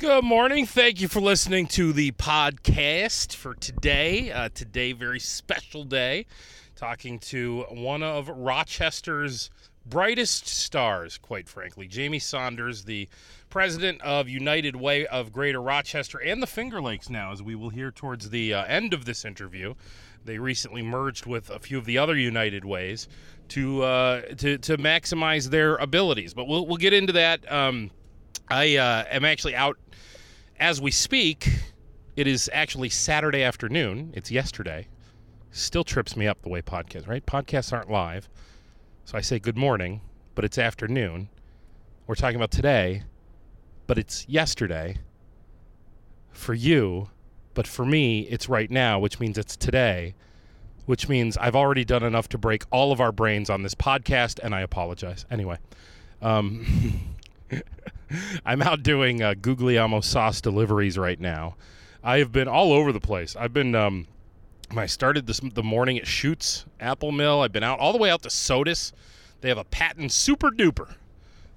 Good morning. Thank you for listening to the podcast for today. Uh, today, very special day. Talking to one of Rochester's brightest stars, quite frankly, Jaime Saunders, the president of United Way of Greater Rochester and the Finger Lakes. Now, as we will hear towards the uh, end of this interview, they recently merged with a few of the other United Ways to uh, to to maximize their abilities. But we'll we'll get into that. Um, I uh, am actually out as we speak. It is actually Saturday afternoon. It's yesterday. Still trips me up the way podcasts, right? Podcasts aren't live. So I say good morning, but it's afternoon. We're talking about today, but it's yesterday for you, but for me, it's right now, which means it's today, which means I've already done enough to break all of our brains on this podcast, and I apologize. Anyway, um, I'm out doing uh, Guglielmo sauce deliveries right now. I have been all over the place. I've been. Um, I started this the morning at Schutt's Apple Mill. I've been out all the way out to Sodus. They have a patent super duper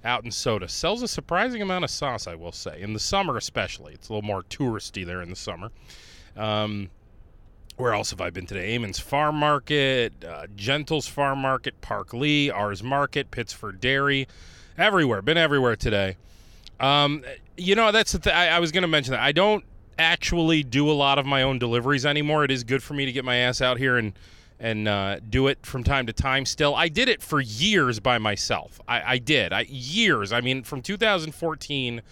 out in Sodus. Sells a surprising amount of sauce, I will say. In the summer, especially, it's a little more touristy there in the summer. Um, where else have I been today? Amon's Farm Market, uh, Gentles Farm Market, Park Lee, Ours Market, Pittsford Dairy, everywhere. Been everywhere today. Um, you know, that's the thing. I, I was going to mention that. I don't actually do a lot of my own deliveries anymore. It is good for me to get my ass out here and and uh, do it from time to time. Still, I did it for years by myself. I, I did. I years. I mean, from 2014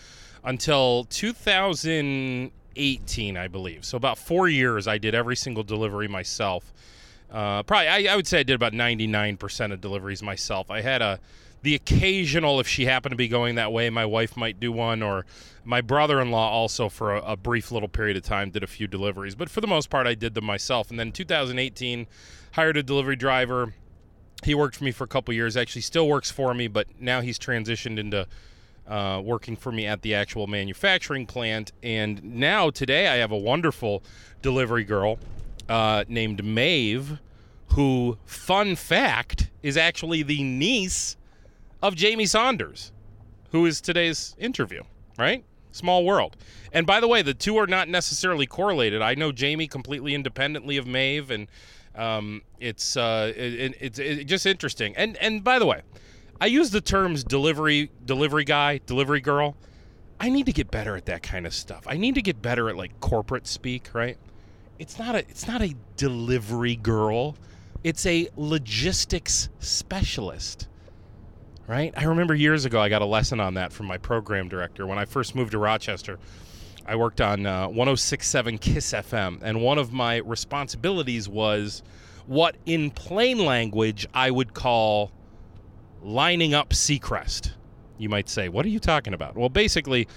until 2018, I believe. So about four years, I did every single delivery myself. Uh, probably, I, I would say I did about 99% of deliveries myself. I had a the occasional, if she happened to be going that way, my wife might do one, or my brother in law also, for a, a, brief little period of time, did a few deliveries. But for the most part, I did them myself. And then 2018, hired a delivery driver. He worked for me for a couple years, actually, still works for me, but now he's transitioned into uh, working for me at the actual manufacturing plant. And now, today, I have a wonderful delivery girl uh, named Maeve, who, fun fact, is actually the niece of Jaime Saunders, who is today's interview, right? Small world. And by the way, the two are not necessarily correlated. I know Jaime completely independently of Maeve, and um, it's uh, it, it's it, just interesting. And and by the way, I use the terms delivery delivery guy, delivery girl. I need to get better at that kind of stuff. I need to get better at like corporate speak, right? It's not a it's not a delivery girl. It's a logistics specialist right? I remember years ago I got a lesson on that from my program director when I first moved to Rochester. I worked on uh, 1067 Kiss FM, and one of my responsibilities was what, in plain language, I would call lining up Seacrest. You might say, What are you talking about? Well, basically,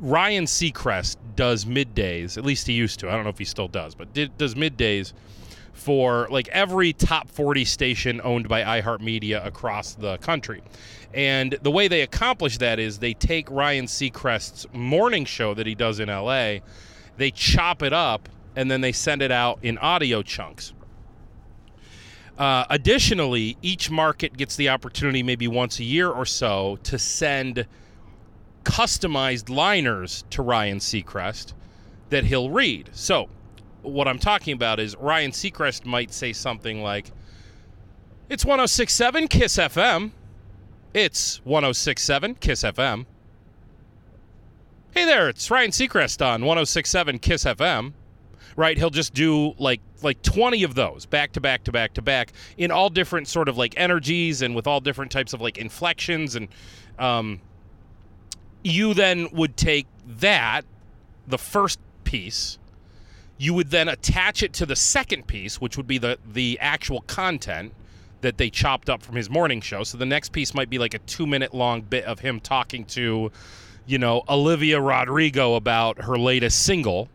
Ryan Seacrest does middays, at least he used to. I don't know if he still does, but did, does middays for like every top 40 station owned by iHeartMedia across the country. And the way they accomplish that is they take Ryan Seacrest's morning show that he does in LA, they chop it up, and then they send it out in audio chunks. Uh, additionally, each market gets the opportunity, maybe once a year or so, to send customized liners to Ryan Seacrest that he'll read. So, what I'm talking about is Ryan Seacrest might say something like, It's 1067 Kiss FM. It's 1067 Kiss FM. Hey there, it's Ryan Seacrest on 1067 Kiss FM. Right, he'll just do like like 20 of those back to back to back to back in all different sort of like energies and with all different types of like inflections and um you then would take that the first piece you would then attach it to the second piece which would be the the actual content that they chopped up from his morning show. So the next piece might be like a two minute long bit of him talking to, you know, Olivia Rodrigo about her latest single.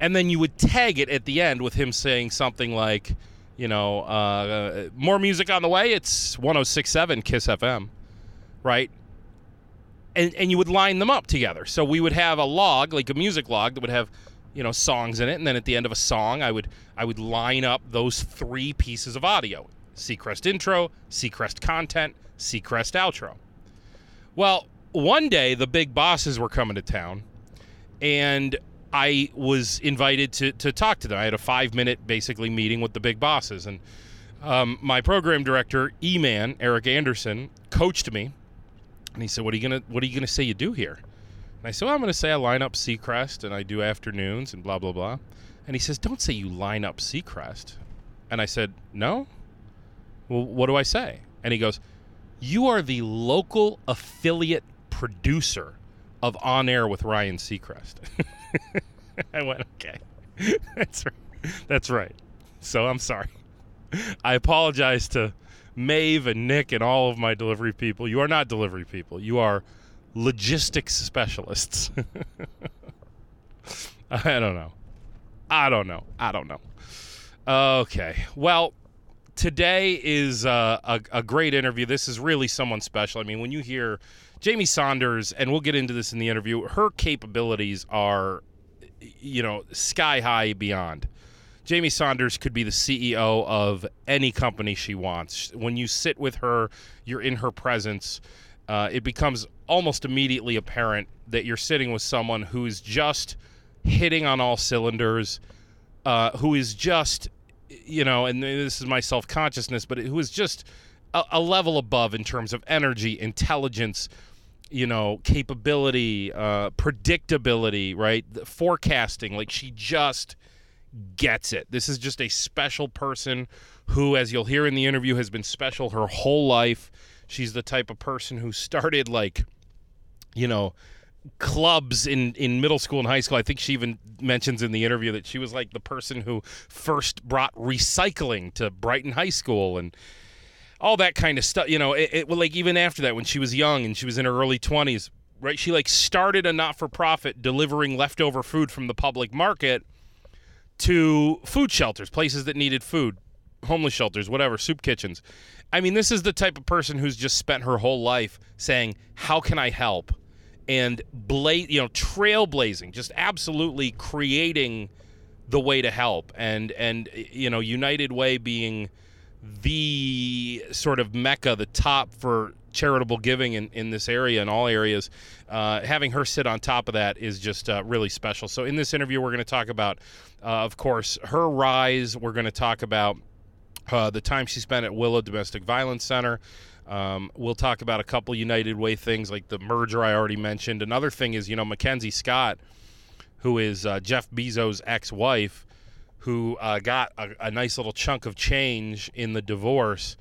And then you would tag it at the end with him saying something like, you know, uh, more music on the way. It's 1067 Kiss FM, right? And, and you would line them up together. So we would have a log, like a music log, that would have you know songs in it and then at the end of a song i would i would line up those three pieces of audio Seacrest intro, Seacrest content, Seacrest outro. Well, one day the big bosses were coming to town, and I was invited to to talk to them. I had a five minute basically meeting with the big bosses, and um, my program director, E Man Eric Anderson, coached me, and he said, "What are you gonna What are you gonna say you do here?" And I said, well, "I'm gonna say I line up Seacrest and I do afternoons and blah blah blah." And he says, "Don't say you line up Seacrest." And I said, "No." Well, what do I say? And he goes, "You are the local affiliate producer of On Air with Ryan Seacrest." I went, "Okay, that's right. That's right." So I'm sorry. I apologize to Maeve and Nick and all of my delivery people. You are not delivery people. You are logistics specialists. I don't know. I don't know. I don't know. Okay. Well, today is uh, a, a great interview. This is really someone special. I mean, when you hear Jaime Saunders, and we'll get into this in the interview, her capabilities are, you know, sky high beyond. Jaime Saunders could be the CEO of any company she wants. When you sit with her, you're in her presence. Uh, it becomes almost immediately apparent that you're sitting with someone who is just hitting on all cylinders, uh, who is just, you know, and this is my self consciousness, but who is just a, a, level above in terms of energy, intelligence, you know, capability, uh, predictability, right? The forecasting. Like she just gets it. This is just a special person who, as you'll hear in the interview, has been special her whole life. She's the type of person who started like, you know, clubs in in middle school and high school. I think she even mentions in the interview that she was like the person who first brought recycling to Brighton High School and all that kind of stuff. You know, it, it like even after that when she was young and she was in her early 20s, right? She like started a not-for-profit delivering leftover food from the public market to food shelters, places that needed food, homeless shelters, whatever, soup kitchens. I mean, this is the type of person who's just spent her whole life saying, "How can I help?" and blaze, you know, trailblazing, just absolutely creating the way to help, and and you know, United Way being the sort of mecca, the top for charitable giving in, in this area in all areas. Uh, having her sit on top of that is just uh, really special. So, in this interview, we're going to talk about, uh, of course, her rise. We're going to talk about uh, the time she spent at Willow Domestic Violence Center. Um, we'll talk about a couple United Way things like the merger I already mentioned. Another thing is, you know, Mackenzie Scott, who is uh, Jeff Bezos' ex wife, who uh, got a, a nice little chunk of change in the divorce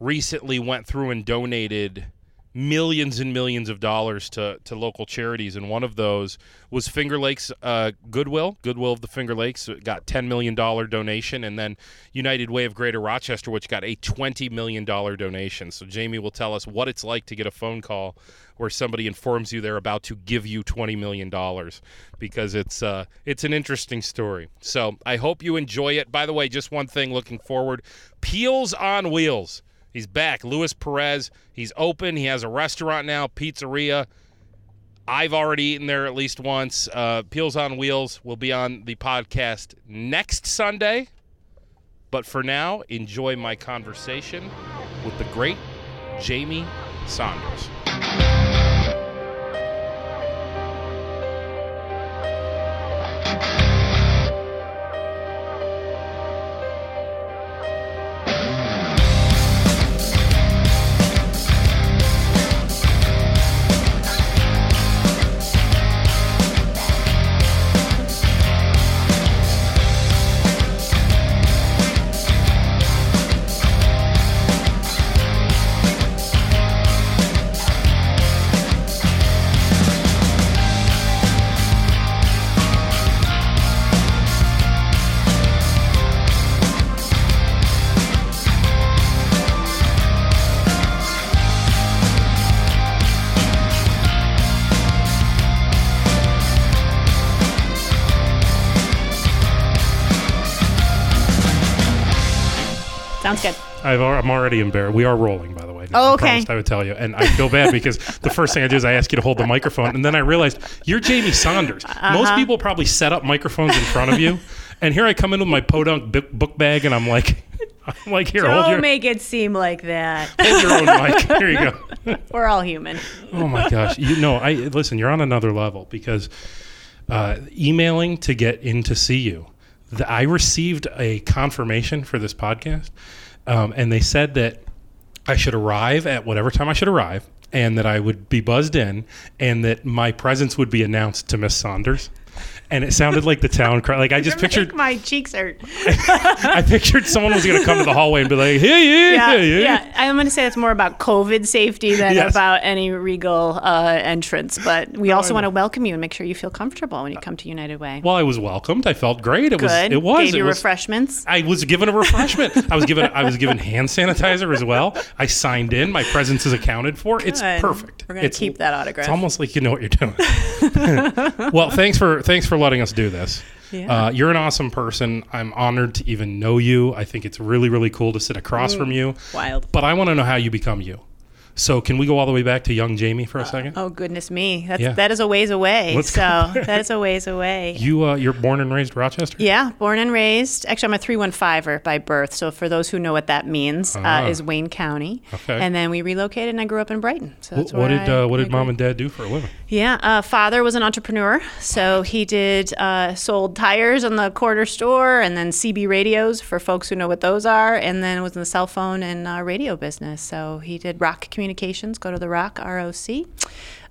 recently went through and donated millions and millions of dollars to, to local charities, and one of those was Finger Lakes uh, Goodwill. Goodwill of the Finger Lakes got $10 million donation, and then United Way of Greater Rochester, which got a $20 million donation. So Jaime will tell us what it's like to get a phone call where somebody informs you they're about to give you $20 million because it's, uh, it's an interesting story. So I hope you enjoy it. By the way, just one thing looking forward Peels on Wheels He's back. Luis Perez. He's open. He has a restaurant now, pizzeria. I've already eaten there at least once. Uh, Peels on Wheels will be on the podcast next Sunday. But for now, enjoy my conversation with the great Jaime Saunders. I've, I'm already embarrassed. We are rolling, by the way. Oh, I okay. promised I would tell you, and I feel bad because the first thing I do is I ask you to hold the microphone, and then I realized you're Jaime Saunders. Uh-huh. Most people probably set up microphones in front of you, and here I come in with my podunk book- book bag, and I'm like, I'm like, here, hold Don't your make it seem like that. hold your own mic. Here you go. We're all human. Oh my gosh, you know, I listen. You're on another level because uh, emailing to get in to see you. The, I received a confirmation for this podcast, um, and they said that I should arrive at whatever time I should arrive, and that I would be buzzed in, and that my presence would be announced to Miss Saunders. And it sounded like the town crowd. Like I just pictured, my cheeks hurt. I pictured someone was going to come to the hallway and be like, "Hey, yeah, Yeah, yeah, yeah. I'm going to say it's more about COVID safety than Yes. about any regal uh, entrance. But we also want to welcome you and make sure you feel comfortable when you come to United Way. Well, I was welcomed. I felt great. It was. Good. It was. Gave it you was, refreshments. I was given a refreshment. I was given. I was given hand sanitizer as well. I signed in. My presence is accounted for. It's perfect. We're gonna it's, keep that autograph. It's almost like you know what you're doing. well, thanks for thanks for letting us do this. Yeah. Uh, you're an awesome person. I'm honored to even know you. I think it's really really cool to sit across Mm. from you. Wild. But I want to know how you become you. So can we go all the way back to young Jaime for a second? Oh goodness me, that's Yeah. that is a ways away. Let's so go there. that is a ways away. You uh, you're born and raised Rochester. Yeah, born and raised. Actually, I'm a 315er by birth. So for those who know what that means, Ah. uh, is Wayne County. Okay. And then we relocated, and I grew up in Brighton. So that's what where did I- uh, what I did mom and dad do for a living? Yeah, uh, father was an entrepreneur, so he did uh, sold tires in the quarter store, and then CB radios for folks who know what those are, and then was in the cell phone and uh, radio business. So he did Rock Communications, go to the Rock ROC.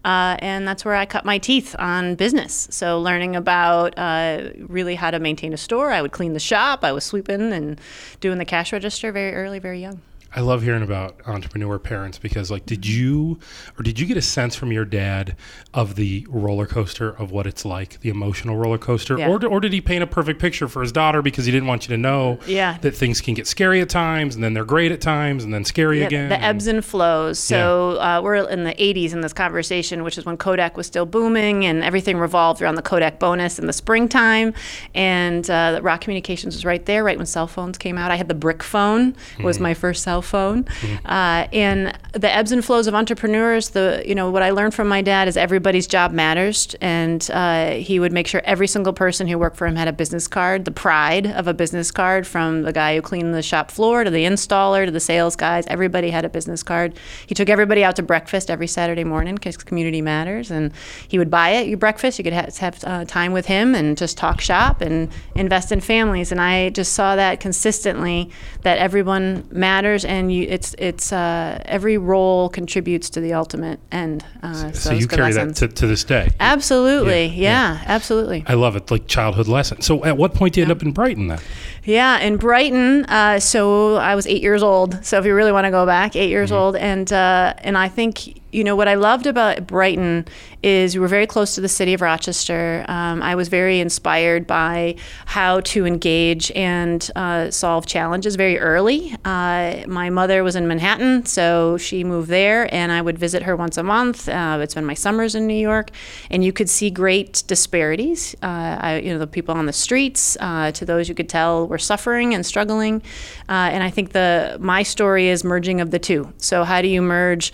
Uh, and that's where I cut my teeth on business. So, learning about uh, really how to maintain a store. I would clean the shop. I was sweeping and doing the cash register very early, very young. I love hearing about entrepreneur parents because, like, did you or did you get a sense from your dad of the roller coaster of what it's like, the emotional roller coaster, Yeah. or, or did he paint a perfect picture for his daughter because he didn't want you to know Yeah. that things can get scary at times and then they're great at times and then scary Yeah, again? The ebbs and flows. So uh, we're in the 80s in this conversation, which is when Kodak was still booming and everything revolved around the Kodak bonus in the springtime. And uh, Rock Communications was right there, right when cell phones came out. I had the brick phone, was my first cell phone. Uh, and the ebbs and flows of entrepreneurs, the you know what I learned from my dad is everybody's job matters, and uh, he would make sure every single person who worked for him had a business card. The pride of a business card, from the guy who cleaned the shop floor to the installer to the sales guys, everybody had a business card. He took everybody out to breakfast every Saturday morning because community matters, and he would buy it. Your breakfast, you could ha- have uh, time with him and just talk shop and invest in families. And I just saw that consistently that everyone matters, and you, it's it's uh, every role contributes to the ultimate end. Uh, so so you carry lessons. that to, to this day. Absolutely, Yeah, yeah, absolutely. I love it, like childhood lesson. So, at what point do you end up in Brighton then? Yeah, in Brighton. Uh, so I was eight years old. So if you really want to go back, eight years old, and uh, and I think you know what I loved about Brighton is we were very close to the city of Rochester. Um, I was very inspired by how to engage and uh, solve challenges very early. Uh, my mother was in Manhattan, so she moved there, and I would visit her once a month. Uh, it's been my summers in New York, and you could see great disparities. Uh, I, you know, the people on the streets uh, to those you could tell were suffering and struggling, uh, and I think the my story is merging of the two. So how do you merge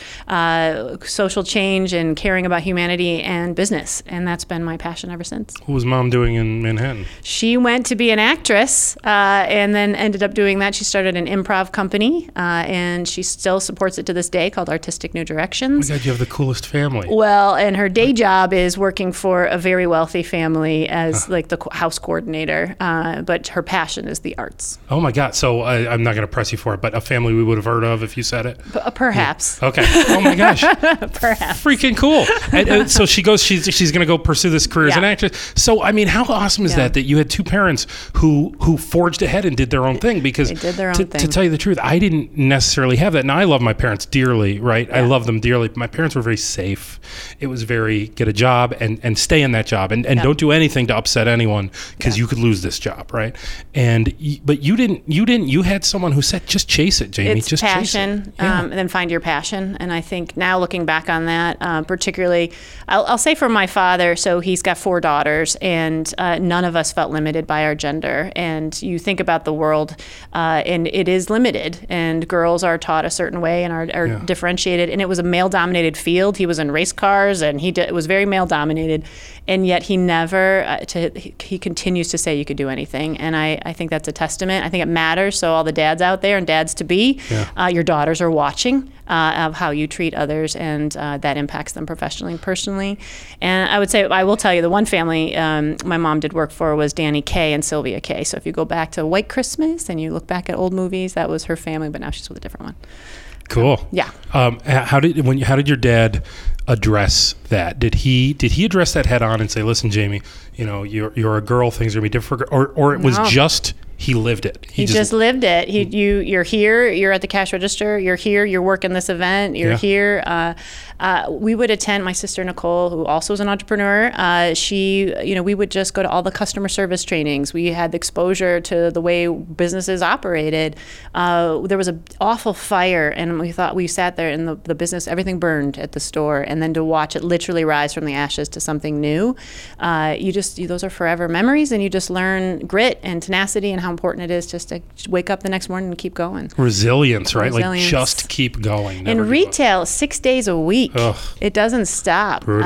uh, social change and caring about humanity and business? And that's been my passion ever since. What was mom doing in Manhattan? She went to be an actress uh, and then ended up doing that. She started an improv company uh, and she still supports it to this day called Artistic New Oh my Directions. God, you have the coolest family. Well, and her day job is working for a very wealthy family as like the house coordinator, uh, but her passion is the arts. Oh my God! So I, I'm not going to press you for it, but a family we would have heard of if you said it. P- perhaps, Okay. Oh my gosh. perhaps. Freaking cool. And, uh, so she goes. She's she's going to go pursue this career as an actress. So I mean, how awesome is Yeah. that that you had two parents who who forged ahead and did their own thing? Because They did their own to, to tell you the truth, I didn't necessarily have that. Now I love my parents dearly, right? I love them dearly. But my parents were very safe. It was very get a job and and stay in that job and and Yeah. don't do anything to upset anyone because you could lose this job, right? And but you didn't. You didn't. You had someone who said, "Just chase it, Jaime. it's just passion, chase it." Yeah. um, and then find your passion. And I think now looking back on that, uh, particularly, I'll, I'll say for my father. So he's got four daughters, and uh, none of us felt limited by our gender. And you think about the world, uh, and it is limited. And girls are taught a certain way and are, are Yeah. differentiated. And it was a male-dominated field. He was in race cars, and he did, it was very male-dominated. And yet he never. Uh, to, he, he continues to say you could do anything, and I, I think that's a testament. I think it matters. So all the dads out there and dads to be, Yeah. uh, your daughters are watching uh, of how you treat others and uh, that impacts them professionally and personally. And I would say, I will tell you, the one family um, my mom did work for was Danny Kaye and Sylvia Kaye. So if you go back to White Christmas and you look back at old movies, that was her family, but now she's with a different one. Cool. Yeah. Um, how did when how did your dad address that? Did he did he address that head on and say, "Listen, Jaime, you know, you're you're a girl, things are gonna be different," or or it was No. just he lived it. He, just, lived it. He, you, you're here. You're at the cash register. You're here. You're working this event. You're Yeah. here. Uh, uh, we would attend. My sister Nicole, who also is an entrepreneur, uh, she, you know, we would just go to all the customer service trainings. We had the exposure to the way businesses operated. Uh, there was an awful fire, and we thought we sat there, and the, the business, everything burned at the store, and then to watch it literally rise from the ashes to something new, uh, you just you, those are forever memories, and you just learn grit and tenacity and how important it is just to wake up the next morning and keep going. resilience, right? Resilience. Like just keep going. In up. retail, six days a week. Ugh. It doesn't stop. Uh,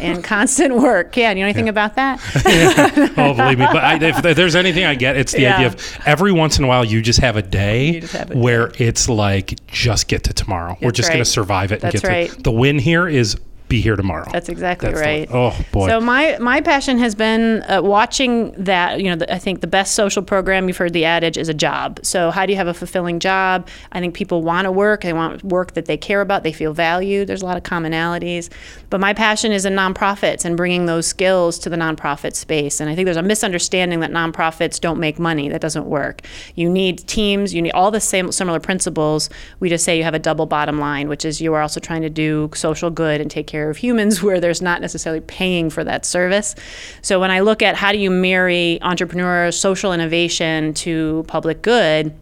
and constant work. Yeah, you know anything about that? oh, believe me. But I, if, if there's anything I get, it's the Yeah. idea of every once in a while you just have a day have a where it's like just get to tomorrow. We're That's just going to survive it. That's and get right. To, the win here is be here tomorrow. That's exactly That's the- right. oh boy. So my my passion has been uh, watching that. You know, the, I think the best social program you've heard the adage is a job. So how do you have a fulfilling job? I think people want to work. They want work that they care about. They feel valued. There's a lot of commonalities. But my passion is in nonprofits and bringing those skills to the nonprofit space. And I think there's a misunderstanding that nonprofits don't make money. That doesn't work. You need teams. You need all the same similar principles. We just say you have a double bottom line, which is you are also trying to do social good and take care of humans where there's not necessarily paying for that service. So when I look at how do you marry entrepreneur social innovation to public good,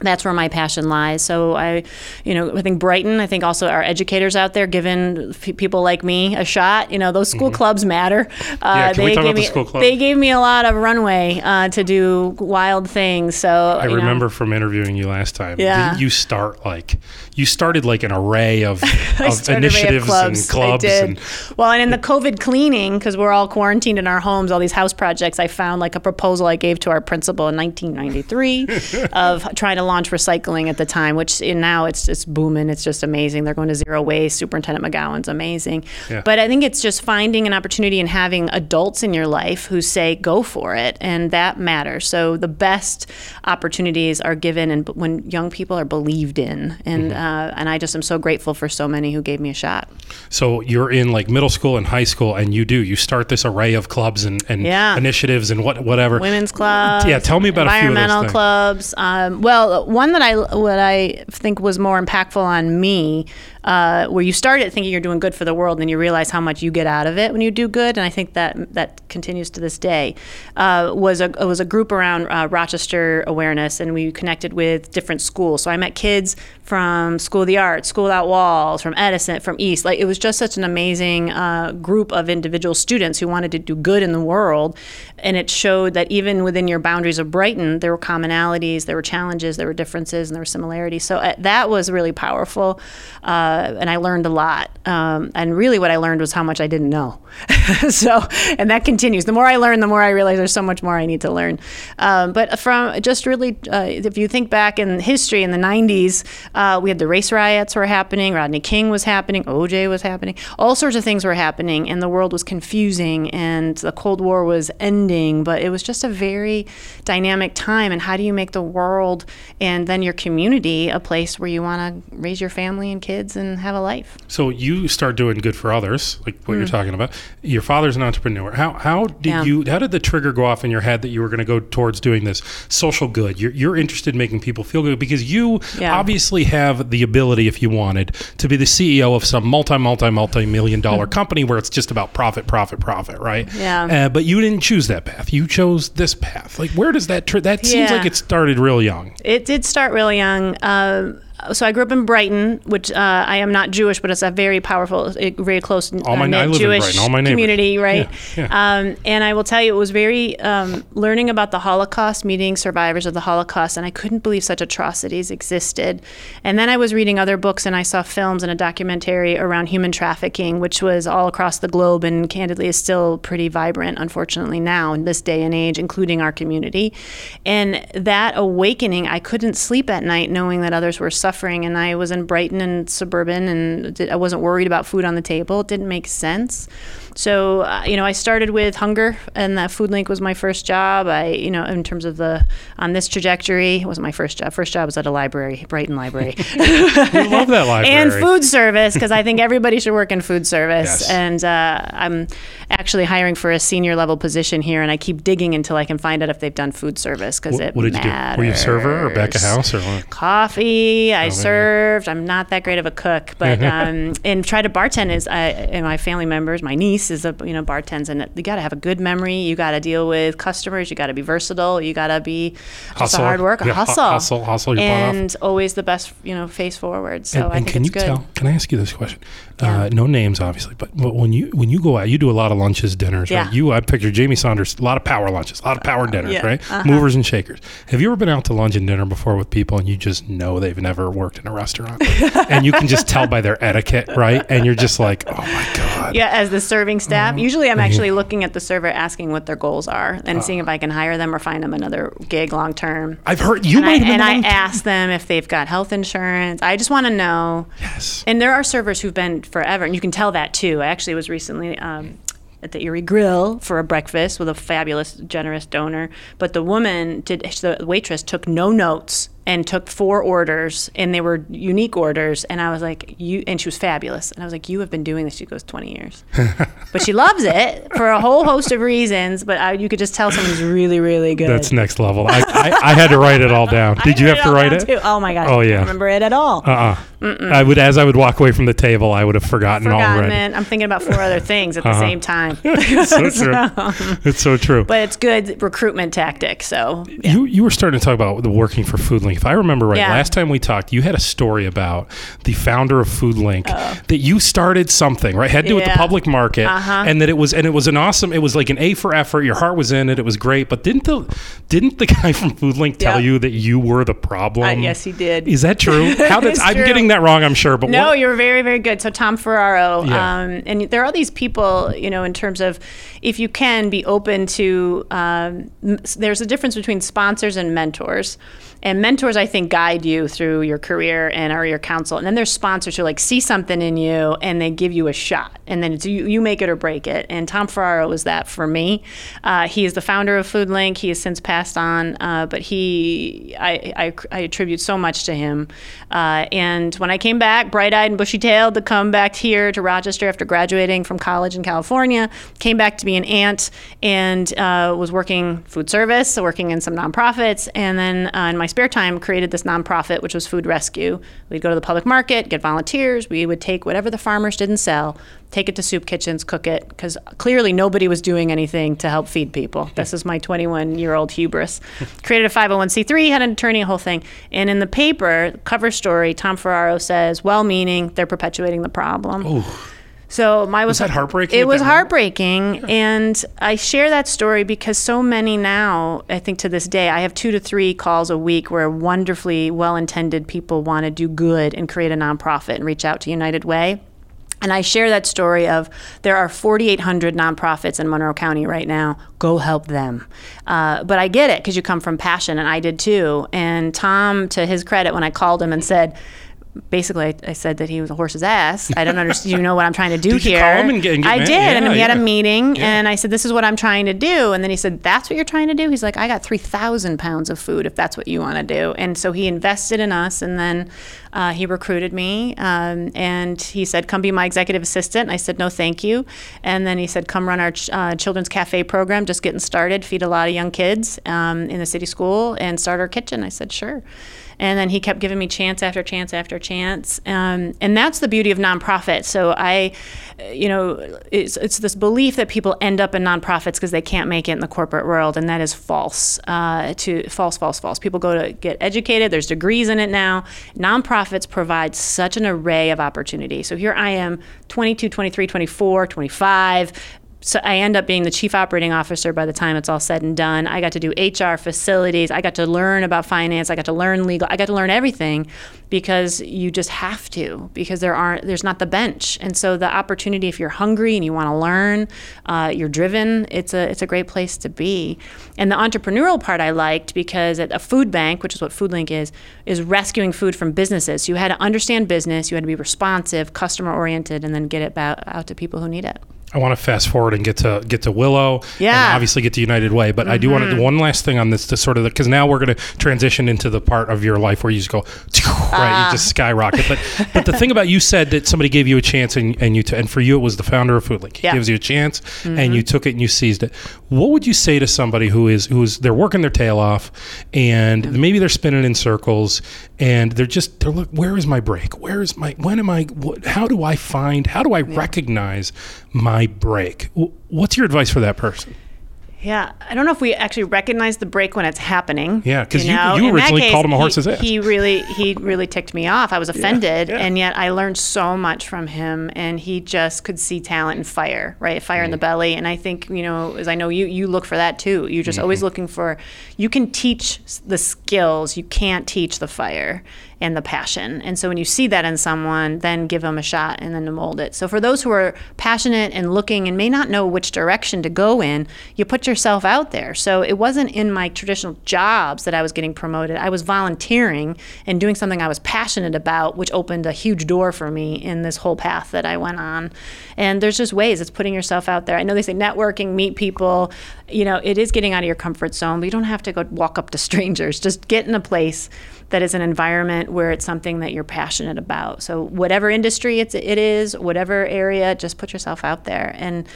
that's where my passion lies. So I, you know, I think Brighton. I think also our educators out there giving f- people like me a shot. You know, those school clubs matter. Uh, Mm-hmm. can we they talk gave about the me school club? they gave me a lot of runway uh, to do wild things. So I you know, remember from interviewing you last time. Yeah. Didn't you start like you started like an array of, of started array of initiatives and clubs and well, and in the COVID cleaning, because we're all quarantined in our homes, all these house projects, I found like a proposal I gave to our principal in 1993 of trying to launch recycling at the time, which now it's just booming. It's just amazing. They're going to zero waste. Superintendent McGowan's amazing. Yeah. But I think it's just finding an opportunity and having adults in your life who say go for it, and that matters. So the best opportunities are given, and when young people are believed in, and Mm-hmm. Uh, and I just am so grateful for so many who gave me a shot. So you're in like middle school and high school, and you do you start this array of clubs and, and Yeah. initiatives and what whatever. Women's clubs. Yeah, tell me about a few of those environmental clubs. Um, well, one that I what I think was more impactful on me, uh, where you start started thinking you're doing good for the world, and then you realize how much you get out of it when you do good, and I think that that continues to this day. Uh, was a was a group around uh, Rochester awareness, and we connected with different schools. So I met kids from School of the Arts, School Without Walls, from Edison, from East. Like it was just such an amazing uh, group of individual students who wanted to do good in the world, and it showed that even within your boundaries of Brighton, there were commonalities, there were challenges, there were differences, and there were similarities. So uh, that was really powerful, uh, and I learned a lot. Um, and really, what I learned was how much I didn't know. so, and that continues. The more I learn, the more I realize there's so much more I need to learn. Um, but from just really, uh, if you think back in history in the 90s, uh, we had the race riots were happening, Rodney King was happening, OJ was happening, all sorts of things were happening, and the world was confusing, and the Cold War was ending. But it was just a very dynamic time. And how do you make the world and then your community a place where you want to raise your family and kids and have a life? So you start doing good for others, like what you're talking about. Your father's an entrepreneur. How how did. Yeah. you how did the trigger go off in your head that you were going to go towards doing this social good? You're you're interested in making people feel good because you Yeah. obviously have the ability, if you wanted, to be the CEO of some multi multi multi million dollar company where it's just about profit, profit, profit, right? Yeah. Uh, but you didn't choose that path. You chose this path. Like where does that tri- that seems Yeah. like it started real young. It did start really young. Um, so I grew up in Brighton, which uh, I am not Jewish, but it's a very powerful, uh, very close All my- uh, knit I live in Jewish Brighton. All my neighbors. community, right? Yeah, Um, and I will tell you, it was very um, learning about the Holocaust, meeting survivors of the Holocaust, and I couldn't believe such atrocities existed. And then I was reading other books, and I saw films and a documentary around human trafficking, which was all across the globe, and candidly is still pretty vibrant, unfortunately, now in this day and age, including our community. And that awakening, I couldn't sleep at night knowing that others were suffering suffering, and I was in Brighton and suburban, and I wasn't worried about food on the table. It didn't make sense. So, uh, you know, I started with hunger, and that FoodLink was my first job. I, you know, in terms of the on this trajectory, it wasn't my first job. First job was at a library, Brighton Library. I love that library. and food service because I think everybody should work in food service. Yes. And uh, I'm actually hiring for a senior level position here, and I keep digging until I can find out if they've done food service because What, it what did matters. you do? Were you a server or back of house or what? Coffee. I Oh, served. I'm not that great of a cook, but um, and try to bartend is. Uh, and my family members, my niece is a you know bartends, and you got to have a good memory. You got to deal with customers. You got to be versatile. You got to be just a hard worker. Yeah, hu- hustle, hustle, hustle and always the best you know face forward. So and, I and think can it's you good. tell? Can I ask you this question? Yeah. Uh, no names, obviously, but, but when you when you go out, you do a lot of lunches, dinners, Yeah. right? You, I picture Jaime Saunders, a lot of power lunches, a lot of power dinners, yeah, right? uh-huh. Movers and shakers. Have you ever been out to lunch and dinner before with people and you just know they've never worked in a restaurant, and you can just tell by their etiquette, right? And you're just like, oh my god. Yeah, as the serving staff. Usually I'm actually looking at the server asking what their goals are and seeing if I can hire them or find them another gig long term. I've heard you And, I, might have and I ask them if they've got health insurance. I just want to know. Yes. And there are servers who've been forever, and you can tell that too. I actually was recently um, at the Erie Grill for a breakfast with a fabulous, generous donor. But the woman did, the waitress took no notes and took four orders, and they were unique orders. And I was like, you, and she was fabulous. And I was like, you have been doing this. She goes, 20 years. but she loves it for a whole host of reasons. But I, you could just tell someone's really, really good. That's next level. I, I, I had to write it all down. Did you have to write it? Too. Oh my gosh. Oh, I yeah. remember it at all. Uh-uh. I would, as I would walk away from the table, I would have forgotten, Forgotten already. it. I'm thinking about four other things at the Uh-huh. same time. It's so true. It's so true. but it's good recruitment tactic. So You you were starting to talk about the working for FoodLink. If I remember right, Yeah. last time we talked, you had a story about the founder of FoodLink that you started something right had to do with the. Public market, Uh-huh. and that it was and it was an awesome. It was like an A for effort. Your heart was in it. It was great. But didn't the didn't the guy from FoodLink tell Yeah. you that you were the problem? uh, yes, he did. Is that true? How did I'm true. getting that wrong? I'm sure, but No, what, you're very, very good. So Tom Ferraro, Yeah. um, and there are these people, you know, in terms of if you can be open to. Um, there's a difference between sponsors and mentors. And mentors, I think, guide you through your career and are your counsel. And then there's sponsors who like see something in you and they give you a shot, and then it's you, you make it or break it. And Tom Ferraro was that for me. Uh, he is the founder of FoodLink. He has since passed on, uh, but he, I, I, I attribute so much to him. Uh, and when I came back, bright-eyed and bushy-tailed, to come back here to Rochester after graduating from college in California, came back to be an aunt and uh, was working food service, working in some nonprofits, and then uh, in my spare time created this nonprofit, which was Food Rescue. We'd go to the public market, get volunteers. We would take whatever the farmers didn't sell, take it to soup kitchens, cook it, because clearly nobody was doing anything to help feed people. This is my 21 year old hubris. Created a 501c3, had an attorney, a whole thing. And in the paper, cover story, Tom Ferraro says, well meaning, they're perpetuating the problem. So my was, that heartbreaking It was that heartbreaking, and I share that story because so many now, I think to this day, I have two to three calls a week where wonderfully well-intended people want to do good and create a nonprofit and reach out to United Way. And I share that story of there are 4,800 nonprofits in Monroe County right now. Go help them. Uh, but I get it because you come from passion, and I did too. And Tom, to his credit, when I called him and said, basically, I, I said that he was a horse's ass. I don't understand. You know what I'm trying to do Did you here? call him and get- and get I mad? did, and Yeah, he had a meeting, Yeah. and I said, "This is what I'm trying to do." And then he said, "That's what you're trying to do." He's like, "I got three thousand pounds of food if that's what you want to do." And so he invested in us, and then uh, he recruited me, um, and he said, "Come be my executive assistant." And I said, "No, thank you." And then he said, "Come run our ch- uh, children's cafe program, just getting started, feed a lot of young kids um, in the city school, and start our kitchen." I said, "Sure." And then he kept giving me chance after chance after chance. Um, and that's the beauty of nonprofit. So I, you know, it's, it's this belief that people end up in nonprofits because they can't make it in the corporate world. And that is false. Uh, to false, false, false. People go to get educated. There's degrees in it now. Nonprofits provide such an array of opportunity. So here I am, 22, 23, 24, 25 so I end up being the chief operating officer by the time it's all said and done. I got to do HR, facilities. I got to learn about finance. I got to learn legal. I got to learn everything because you just have to because there aren't there's not the bench. And so the opportunity, if you're hungry and you want to learn, uh, you're driven. It's a it's a great place to be. And the entrepreneurial part I liked because at a food bank, which is what FoodLink is, is rescuing food from businesses. So you had to understand business. You had to be responsive, customer oriented, and then get it out to people who need it. I want to fast forward and get to get to Willow. Yeah. And obviously get to United Way, but mm-hmm. I do want to do mm-hmm. one last thing on this to sort of because now we're going to transition into the part of your life where you just go right, you just ah. skyrocket. But but the thing about you said that somebody gave you a chance and, and you t- and for you it was the founder of FoodLink. He yeah. gives you a chance mm-hmm. and you took it and you seized it. What would you say to somebody who is who's they're working their tail off and maybe they're spinning in circles and they're just they're look where is my break? Where is my when am I? What, how do I find? How do I yeah. recognize my break? What's your advice for that person? Yeah, I don't know if we actually recognize the break when it's happening. Yeah, because you, know? you, you originally case, called him a horse's ass. He really, he really ticked me off. I was offended, yeah, yeah. and yet I learned so much from him. And he just could see talent and fire, right? Fire mm in the mm. belly. And I think you know, as I know you, you look for that too. You're just mm-hmm. always looking for. You can teach the skills. You can't teach the fire and the passion. And so when you see that in someone, then give them a shot and then to mold it. So for those who are passionate and looking and may not know which direction to go in, you put yourself out there. So it wasn't in my traditional jobs that I was getting promoted. I was volunteering and doing something I was passionate about, which opened a huge door for me in this whole path that I went on. And there's just ways it's putting yourself out there. I know they say networking, meet people, you know, it is getting out of your comfort zone, but you don't have to go walk up to strangers. Just get in a place that is an environment where it's something that you're passionate about. So whatever industry it's, it is, whatever area, just put yourself out there. And